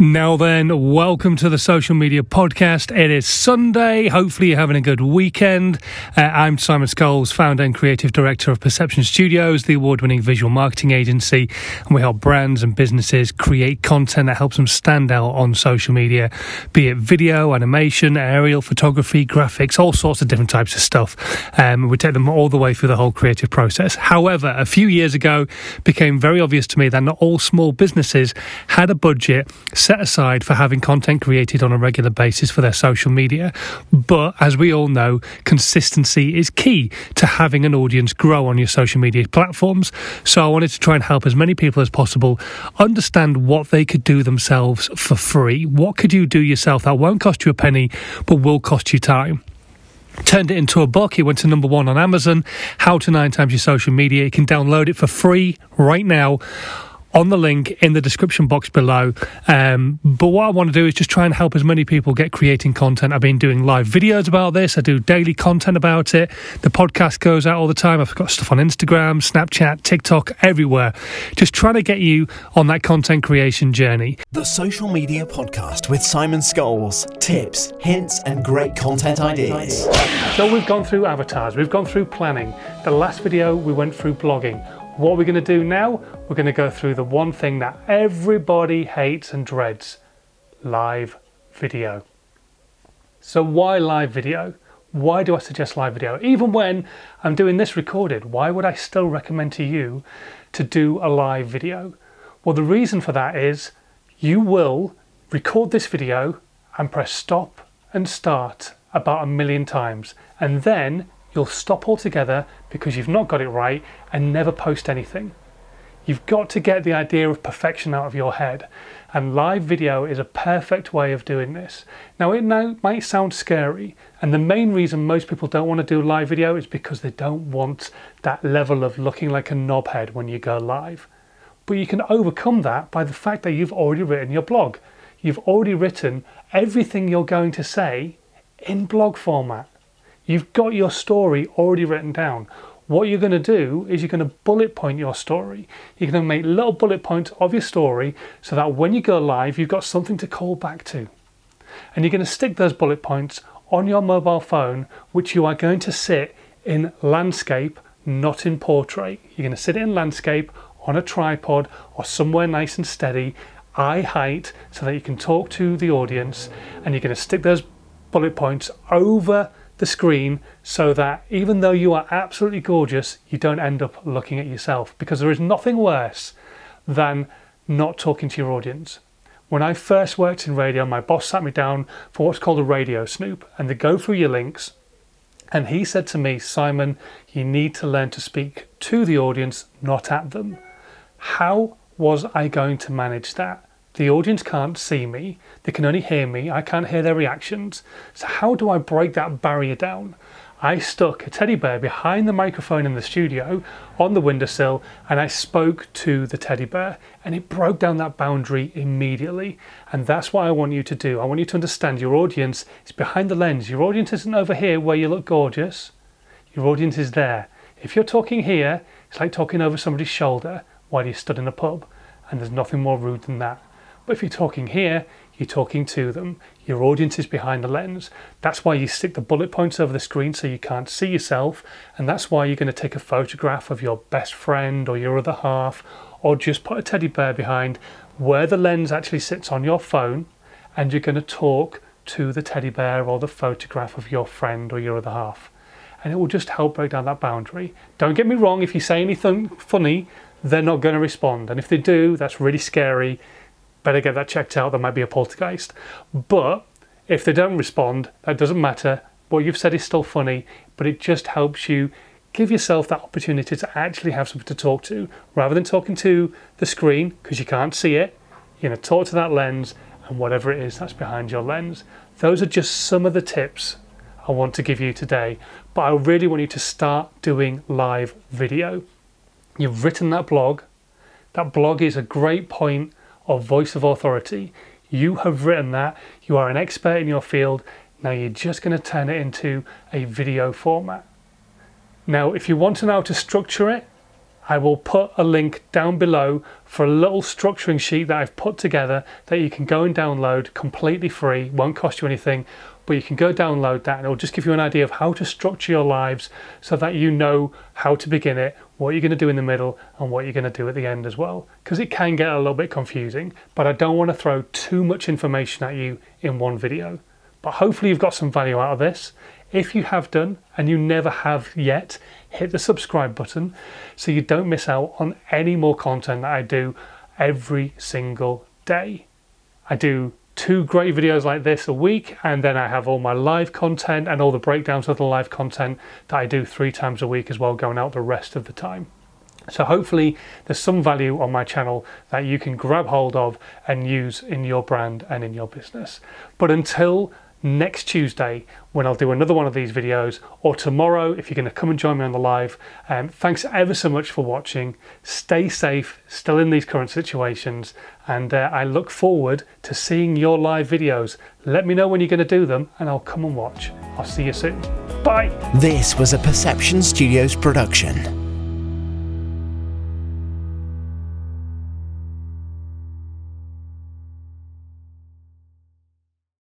Now then, welcome to the Social Media Podcast. It is Sunday. Hopefully, you're having a good weekend. Uh, I'm Simon Scholes, founder and creative director of Perception Studios, the award winning visual marketing agency. And we help brands and businesses create content that helps them stand out on social media, be it video, animation, aerial photography, graphics, all sorts of different types of stuff. Um, we take them all the way through the whole creative process. However, a few years ago, became very obvious to me that not all small businesses had a budget aside for having content created on a regular basis for their social media. But as we all know, consistency is key to having an audience grow on your social media platforms. So I wanted to try and help as many people as possible understand what they could do themselves for free. What could you do yourself that won't cost you a penny, but will cost you time? turned it into a book. It went to number one on Amazon. How to Nine Times Your Social Media. You can download it for free right now on the link in the description box below. Um, but what I want to do is just try and help as many people get creating content. I've been doing live videos about this, I do daily content about it. The podcast goes out all the time. I've got stuff on Instagram, Snapchat, TikTok, everywhere. Just trying to get you on that content creation journey. The Social Media Podcast with Simon Scholes. Tips, hints, and great content ideas. So we've gone through avatars, we've gone through planning. The last video we went through blogging. What we're going to do now, we're going to go through the one thing that everybody hates and dreads live video. So, why live video? Why do I suggest live video? Even when I'm doing this recorded, why would I still recommend to you to do a live video? Well, the reason for that is you will record this video and press stop and start about a million times, and then you'll stop altogether because you've not got it right and never post anything. You've got to get the idea of perfection out of your head, and live video is a perfect way of doing this. Now, it might sound scary, and the main reason most people don't want to do live video is because they don't want that level of looking like a knobhead when you go live. But you can overcome that by the fact that you've already written your blog. You've already written everything you're going to say in blog format. You've got your story already written down. What you're going to do is you're going to bullet point your story. You're going to make little bullet points of your story so that when you go live, you've got something to call back to. And you're going to stick those bullet points on your mobile phone, which you are going to sit in landscape, not in portrait. You're going to sit in landscape on a tripod or somewhere nice and steady, eye height, so that you can talk to the audience. And you're going to stick those bullet points over the screen so that even though you are absolutely gorgeous, you don't end up looking at yourself because there is nothing worse than not talking to your audience. When I first worked in radio, my boss sat me down for what's called a radio snoop and they go through your links. And he said to me, Simon, you need to learn to speak to the audience, not at them. How was I going to manage that? The audience can't see me, they can only hear me, I can't hear their reactions. So, how do I break that barrier down? I stuck a teddy bear behind the microphone in the studio on the windowsill and I spoke to the teddy bear and it broke down that boundary immediately. And that's what I want you to do. I want you to understand your audience is behind the lens. Your audience isn't over here where you look gorgeous, your audience is there. If you're talking here, it's like talking over somebody's shoulder while you're stood in a pub, and there's nothing more rude than that. But if you're talking here, you're talking to them. Your audience is behind the lens. That's why you stick the bullet points over the screen so you can't see yourself. And that's why you're going to take a photograph of your best friend or your other half, or just put a teddy bear behind where the lens actually sits on your phone. And you're going to talk to the teddy bear or the photograph of your friend or your other half. And it will just help break down that boundary. Don't get me wrong, if you say anything funny, they're not going to respond. And if they do, that's really scary better get that checked out. There might be a poltergeist. But if they don't respond, that doesn't matter. What you've said is still funny, but it just helps you give yourself that opportunity to actually have something to talk to rather than talking to the screen because you can't see it. Going to talk to that lens and whatever it is that's behind your lens. Those are just some of the tips I want to give you today. But I really want you to start doing live video. You've written that blog. That blog is a great point of voice of authority. You have written that, you are an expert in your field, now you're just going to turn it into a video format. Now, if you want to know how to structure it, I will put a link down below for a little structuring sheet that I've put together that you can go and download completely free, won't cost you anything, but you can go download that and it'll just give you an idea of how to structure your lives so that you know how to begin it, what you're going to do in the middle, and what you're going to do at the end as well. Because it can get a little bit confusing, but I don't want to throw too much information at you in one video. But hopefully, you've got some value out of this. If you have done and you never have yet, hit the subscribe button so you don't miss out on any more content that I do every single day. I do two great videos like this a week, and then I have all my live content and all the breakdowns of the live content that I do three times a week as well, going out the rest of the time. So, hopefully, there's some value on my channel that you can grab hold of and use in your brand and in your business. But until next Tuesday when I'll do another one of these videos, or tomorrow if you're going to come and join me on the live. Um, thanks ever so much for watching. Stay safe, still in these current situations, and uh, I look forward to seeing your live videos. Let me know when you're going to do them, and I'll come and watch. I'll see you soon. Bye. This was a Perception Studios production.